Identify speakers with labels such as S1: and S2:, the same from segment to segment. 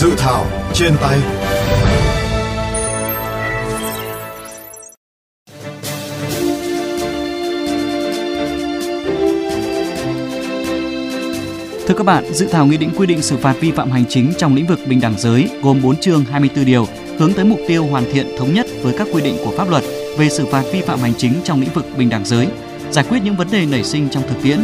S1: Dự thảo trên tay
S2: Thưa các bạn, dự thảo nghị định quy định xử phạt vi phạm hành chính trong lĩnh vực bình đẳng giới gồm 4 chương 24 điều, hướng tới mục tiêu hoàn thiện thống nhất với các quy định của pháp luật về xử phạt vi phạm hành chính trong lĩnh vực bình đẳng giới, giải quyết những vấn đề nảy sinh trong thực tiễn,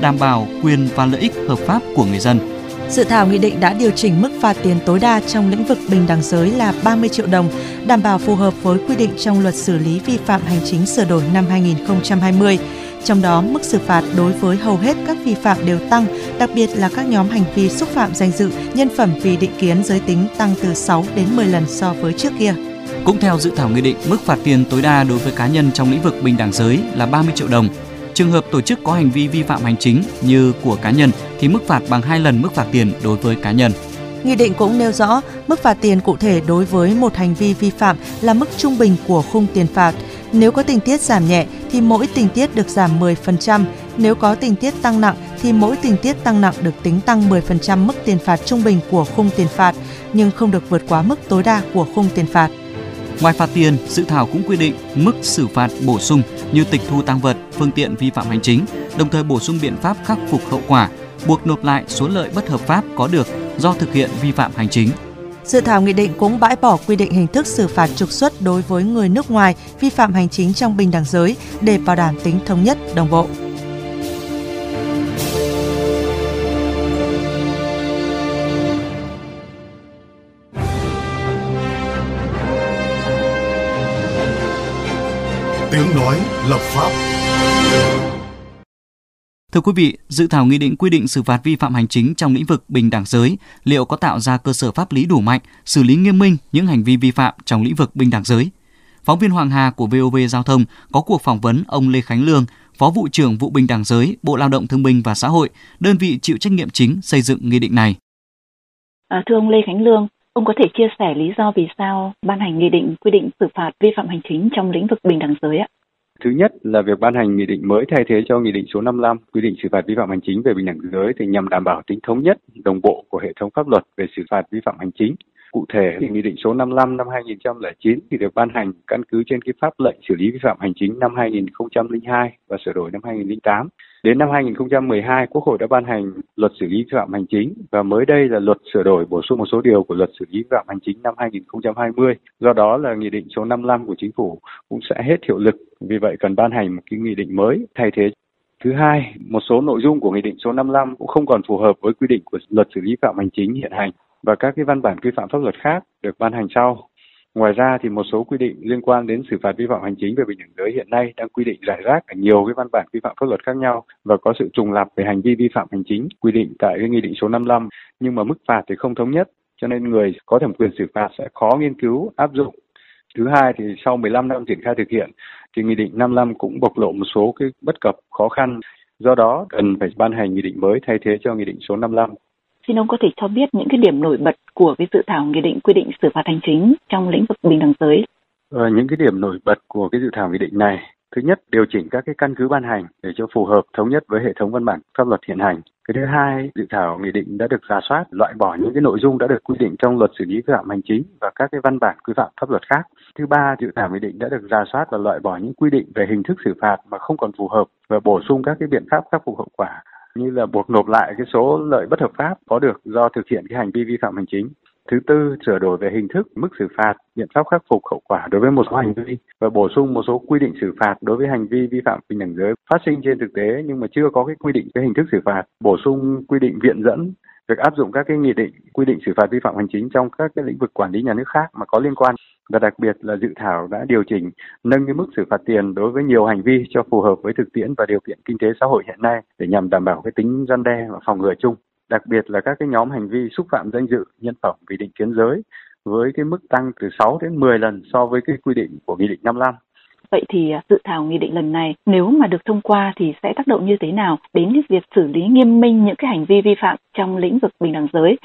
S2: đảm bảo quyền và lợi ích hợp pháp của người dân.
S3: Dự thảo nghị định đã điều chỉnh mức phạt tiền tối đa trong lĩnh vực bình đẳng giới là 30 triệu đồng, đảm bảo phù hợp với quy định trong luật xử lý vi phạm hành chính sửa đổi năm 2020. Trong đó, mức xử phạt đối với hầu hết các vi phạm đều tăng, đặc biệt là các nhóm hành vi xúc phạm danh dự, nhân phẩm vì định kiến giới tính tăng từ 6 đến 10 lần so với trước kia.
S2: Cũng theo dự thảo nghị định, mức phạt tiền tối đa đối với cá nhân trong lĩnh vực bình đẳng giới là 30 triệu đồng. Trường hợp tổ chức có hành vi vi phạm hành chính như của cá nhân thì mức phạt bằng 2 lần mức phạt tiền đối với cá nhân.
S3: Nghị định cũng nêu rõ mức phạt tiền cụ thể đối với một hành vi vi phạm là mức trung bình của khung tiền phạt. Nếu có tình tiết giảm nhẹ thì mỗi tình tiết được giảm 10%, nếu có tình tiết tăng nặng thì mỗi tình tiết tăng nặng được tính tăng 10% mức tiền phạt trung bình của khung tiền phạt, nhưng không được vượt quá mức tối đa của khung tiền phạt.
S2: Ngoài phạt tiền, dự thảo cũng quy định mức xử phạt bổ sung như tịch thu tăng vật, phương tiện vi phạm hành chính, đồng thời bổ sung biện pháp khắc phục hậu quả, buộc nộp lại số lợi bất hợp pháp có được do thực hiện vi phạm hành chính.
S3: Dự thảo nghị định cũng bãi bỏ quy định hình thức xử phạt trục xuất đối với người nước ngoài vi phạm hành chính trong bình đẳng giới để bảo đảm tính thống nhất, đồng bộ.
S1: Tiếng nói lập pháp
S2: Thưa quý vị, dự thảo nghị định quy định xử phạt vi phạm hành chính trong lĩnh vực bình đẳng giới liệu có tạo ra cơ sở pháp lý đủ mạnh xử lý nghiêm minh những hành vi vi phạm trong lĩnh vực bình đẳng giới? Phóng viên Hoàng Hà của VOV Giao thông có cuộc phỏng vấn ông Lê Khánh Lương, Phó vụ trưởng vụ bình đẳng giới, Bộ Lao động Thương binh và Xã hội, đơn vị chịu trách nhiệm chính xây dựng nghị định này.
S4: À, thưa ông Lê Khánh Lương, ông có thể chia sẻ lý do vì sao ban hành nghị định quy định xử phạt vi phạm hành chính trong lĩnh vực bình đẳng giới ạ?
S5: Thứ nhất là việc ban hành nghị định mới thay thế cho nghị định số 55 quy định xử phạt vi phạm hành chính về bình đẳng giới thì nhằm đảm bảo tính thống nhất, đồng bộ của hệ thống pháp luật về xử phạt vi phạm hành chính. Cụ thể, thì nghị định số 55 năm 2009 thì được ban hành căn cứ trên cái pháp lệnh xử lý vi phạm hành chính năm 2002 và sửa đổi năm 2008. Đến năm 2012, Quốc hội đã ban hành luật xử lý vi phạm hành chính và mới đây là luật sửa đổi bổ sung một số điều của luật xử lý vi phạm hành chính năm 2020. Do đó là nghị định số 55 của chính phủ cũng sẽ hết hiệu lực. Vì vậy cần ban hành một cái nghị định mới thay thế Thứ hai, một số nội dung của Nghị định số 55 cũng không còn phù hợp với quy định của luật xử lý vi phạm hành chính hiện hành và các cái văn bản quy phạm pháp luật khác được ban hành sau. Ngoài ra thì một số quy định liên quan đến xử phạt vi phạm hành chính về bình đẳng giới hiện nay đang quy định rải rác ở nhiều cái văn bản quy phạm pháp luật khác nhau và có sự trùng lặp về hành vi vi phạm hành chính quy định tại cái nghị định số 55 nhưng mà mức phạt thì không thống nhất, cho nên người có thẩm quyền xử phạt sẽ khó nghiên cứu, áp dụng. Thứ hai thì sau 15 năm triển khai thực hiện thì nghị định 55 cũng bộc lộ một số cái bất cập, khó khăn Do đó cần phải ban hành nghị định mới thay thế cho nghị định số 55.
S4: Xin ông có thể cho biết những cái điểm nổi bật của cái dự thảo nghị định quy định xử phạt hành chính trong lĩnh vực bình đẳng giới.
S5: Ờ, những cái điểm nổi bật của cái dự thảo nghị định này Thứ nhất, điều chỉnh các cái căn cứ ban hành để cho phù hợp thống nhất với hệ thống văn bản pháp luật hiện hành. Cái thứ hai, dự thảo nghị định đã được giả soát, loại bỏ những cái nội dung đã được quy định trong luật xử lý vi phạm hành chính và các cái văn bản quy phạm pháp luật khác. Thứ ba, dự thảo nghị định đã được giả soát và loại bỏ những quy định về hình thức xử phạt mà không còn phù hợp và bổ sung các cái biện pháp khắc phục hậu quả như là buộc nộp lại cái số lợi bất hợp pháp có được do thực hiện cái hành vi vi phạm hành chính. Thứ tư, sửa đổi về hình thức, mức xử phạt, biện pháp khắc phục hậu quả đối với một số hành vi và bổ sung một số quy định xử phạt đối với hành vi vi phạm bình đẳng giới phát sinh trên thực tế nhưng mà chưa có cái quy định cái hình thức xử phạt, bổ sung quy định viện dẫn việc áp dụng các cái nghị định quy định xử phạt vi phạm hành chính trong các cái lĩnh vực quản lý nhà nước khác mà có liên quan và đặc biệt là dự thảo đã điều chỉnh nâng cái mức xử phạt tiền đối với nhiều hành vi cho phù hợp với thực tiễn và điều kiện kinh tế xã hội hiện nay để nhằm đảm bảo cái tính răn đe và phòng ngừa chung đặc biệt là các cái nhóm hành vi xúc phạm danh dự, nhân phẩm vì định kiến giới với cái mức tăng từ 6 đến 10 lần so với cái quy định của Nghị định 55.
S4: Vậy thì à, dự thảo nghị định lần này nếu mà được thông qua thì sẽ tác động như thế nào đến việc xử lý nghiêm minh những cái hành vi vi phạm trong lĩnh vực bình đẳng giới?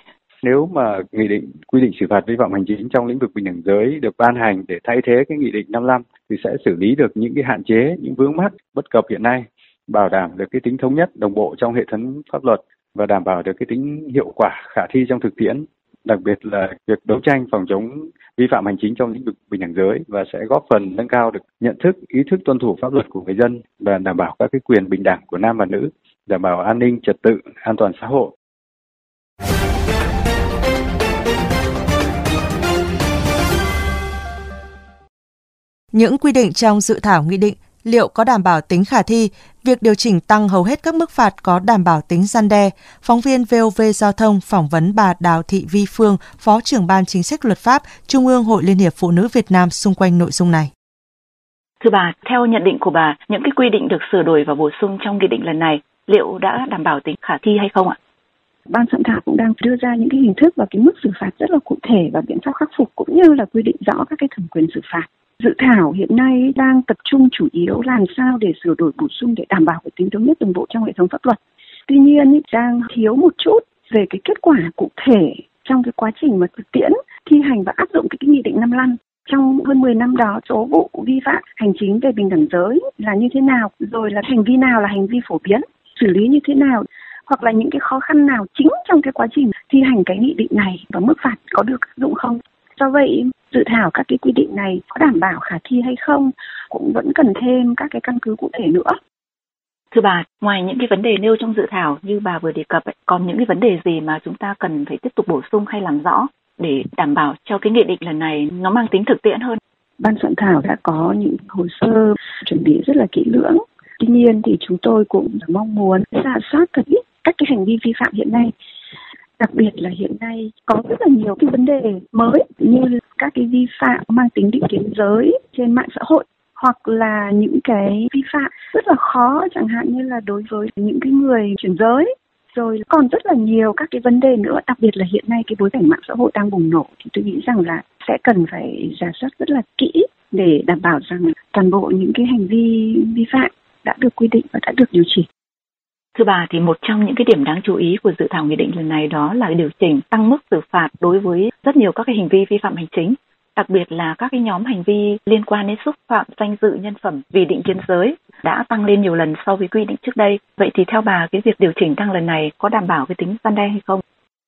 S5: Nếu mà nghị định quy định xử phạt vi phạm hành chính trong lĩnh vực bình đẳng giới được ban hành để thay thế cái nghị định 55 thì sẽ xử lý được những cái hạn chế, những vướng mắc bất cập hiện nay, bảo đảm được cái tính thống nhất đồng bộ trong hệ thống pháp luật và đảm bảo được cái tính hiệu quả khả thi trong thực tiễn đặc biệt là việc đấu tranh phòng chống vi phạm hành chính trong lĩnh vực bình đẳng giới và sẽ góp phần nâng cao được nhận thức, ý thức tuân thủ pháp luật của người dân và đảm bảo các cái quyền bình đẳng của nam và nữ, đảm bảo an ninh trật tự, an toàn xã hội.
S3: Những quy định trong dự thảo nghị định liệu có đảm bảo tính khả thi, việc điều chỉnh tăng hầu hết các mức phạt có đảm bảo tính gian đe. Phóng viên VOV Giao thông phỏng vấn bà Đào Thị Vi Phương, Phó trưởng ban chính sách luật pháp, Trung ương Hội Liên hiệp Phụ nữ Việt Nam xung quanh nội dung này.
S4: Thưa bà, theo nhận định của bà, những cái quy định được sửa đổi và bổ sung trong nghị định lần này liệu đã đảm bảo tính khả thi hay không ạ?
S6: Ban soạn thảo cũng đang đưa ra những cái hình thức và cái mức xử phạt rất là cụ thể và biện pháp khắc phục cũng như là quy định rõ các cái thẩm quyền xử phạt. Dự thảo hiện nay đang tập trung chủ yếu làm sao để sửa đổi bổ sung để đảm bảo cái tính thống nhất đồng bộ trong hệ thống pháp luật. Tuy nhiên đang thiếu một chút về cái kết quả cụ thể trong cái quá trình mà thực tiễn thi hành và áp dụng cái, cái nghị định 55 trong hơn 10 năm đó số vụ vi phạm hành chính về bình đẳng giới là như thế nào rồi là hành vi nào là hành vi phổ biến xử lý như thế nào hoặc là những cái khó khăn nào chính trong cái quá trình thi hành cái nghị định này và mức phạt có được áp dụng không do vậy dự thảo các cái quy định này có đảm bảo khả thi hay không cũng vẫn cần thêm các cái căn cứ cụ thể nữa.
S4: Thưa bà, ngoài những cái vấn đề nêu trong dự thảo như bà vừa đề cập, còn những cái vấn đề gì mà chúng ta cần phải tiếp tục bổ sung hay làm rõ để đảm bảo cho cái nghị định lần này nó mang tính thực tiễn hơn?
S6: Ban soạn thảo đã có những hồ sơ chuẩn bị rất là kỹ lưỡng. Tuy nhiên thì chúng tôi cũng mong muốn giả soát thật ít các cái hành vi vi phạm hiện nay đặc biệt là hiện nay có rất là nhiều cái vấn đề mới như các cái vi phạm mang tính định kiến giới trên mạng xã hội hoặc là những cái vi phạm rất là khó chẳng hạn như là đối với những cái người chuyển giới. Rồi còn rất là nhiều các cái vấn đề nữa, đặc biệt là hiện nay cái bối cảnh mạng xã hội đang bùng nổ thì tôi nghĩ rằng là sẽ cần phải giả soát rất là kỹ để đảm bảo rằng toàn bộ những cái hành vi vi phạm đã được quy định và đã được điều chỉnh.
S4: Thưa bà, thì một trong những cái điểm đáng chú ý của dự thảo nghị định lần này đó là điều chỉnh tăng mức xử phạt đối với rất nhiều các cái hành vi vi phạm hành chính, đặc biệt là các cái nhóm hành vi liên quan đến xúc phạm danh dự nhân phẩm vì định kiến giới đã tăng lên nhiều lần so với quy định trước đây. Vậy thì theo bà, cái việc điều chỉnh tăng lần này có đảm bảo cái tính gian đe hay không?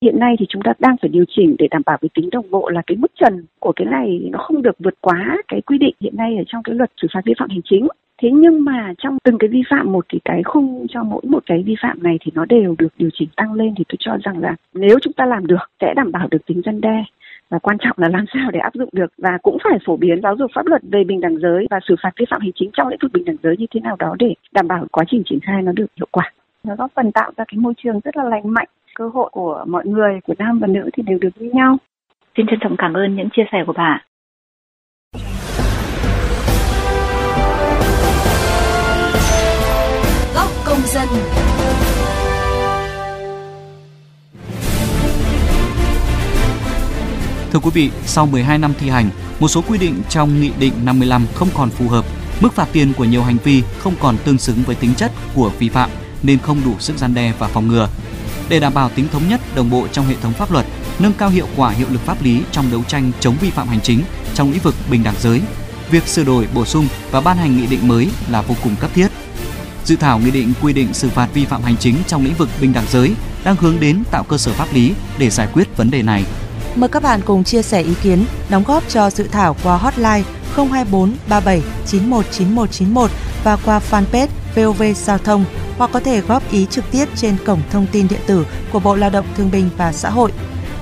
S6: Hiện nay thì chúng ta đang phải điều chỉnh để đảm bảo cái tính đồng bộ là cái mức trần của cái này nó không được vượt quá cái quy định hiện nay ở trong cái luật xử phạt vi phạm hành chính thế nhưng mà trong từng cái vi phạm một thì cái khung cho mỗi một cái vi phạm này thì nó đều được điều chỉnh tăng lên thì tôi cho rằng là nếu chúng ta làm được sẽ đảm bảo được tính dân đe. Và quan trọng là làm sao để áp dụng được và cũng phải phổ biến giáo dục pháp luật về bình đẳng giới và xử phạt vi phạm hành chính trong lĩnh vực bình đẳng giới như thế nào đó để đảm bảo quá trình triển khai nó được hiệu quả. Nó góp phần tạo ra cái môi trường rất là lành mạnh cơ hội của mọi người của nam và nữ thì đều được như nhau.
S4: Xin trân trọng cảm ơn những chia sẻ của bà
S2: công dân. Thưa quý vị, sau 12 năm thi hành, một số quy định trong Nghị định 55 không còn phù hợp. Mức phạt tiền của nhiều hành vi không còn tương xứng với tính chất của vi phạm nên không đủ sức gian đe và phòng ngừa. Để đảm bảo tính thống nhất, đồng bộ trong hệ thống pháp luật, nâng cao hiệu quả hiệu lực pháp lý trong đấu tranh chống vi phạm hành chính trong lĩnh vực bình đẳng giới, việc sửa đổi, bổ sung và ban hành nghị định mới là vô cùng cấp thiết. Dự thảo nghị định quy định xử phạt vi phạm hành chính trong lĩnh vực bình đẳng giới đang hướng đến tạo cơ sở pháp lý để giải quyết vấn đề này.
S3: Mời các bạn cùng chia sẻ ý kiến, đóng góp cho dự thảo qua hotline 024 37 91 9191 và qua fanpage VOV Giao thông hoặc có thể góp ý trực tiếp trên cổng thông tin điện tử của Bộ Lao động Thương binh và Xã hội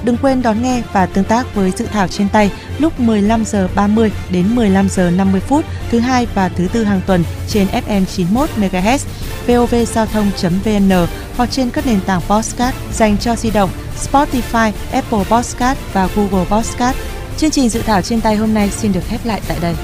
S3: Đừng quên đón nghe và tương tác với dự thảo trên tay lúc 15 giờ 30 đến 15 giờ 50 phút thứ hai và thứ tư hàng tuần trên FM 91 MHz, vovgiao thông.vn hoặc trên các nền tảng podcast dành cho di động Spotify, Apple Podcast và Google Podcast. Chương trình dự thảo trên tay hôm nay xin được khép lại tại đây.